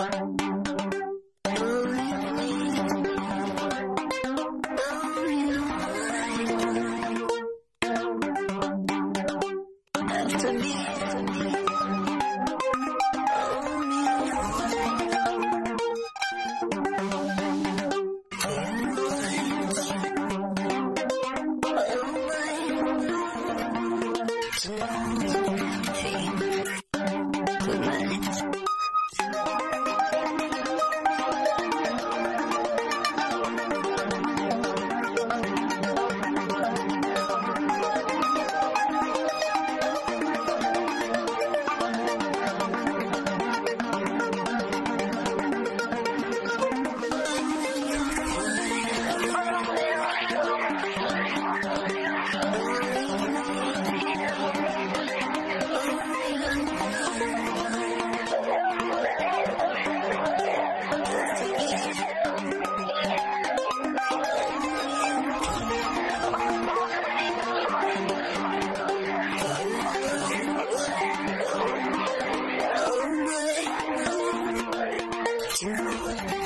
After me. Yeah.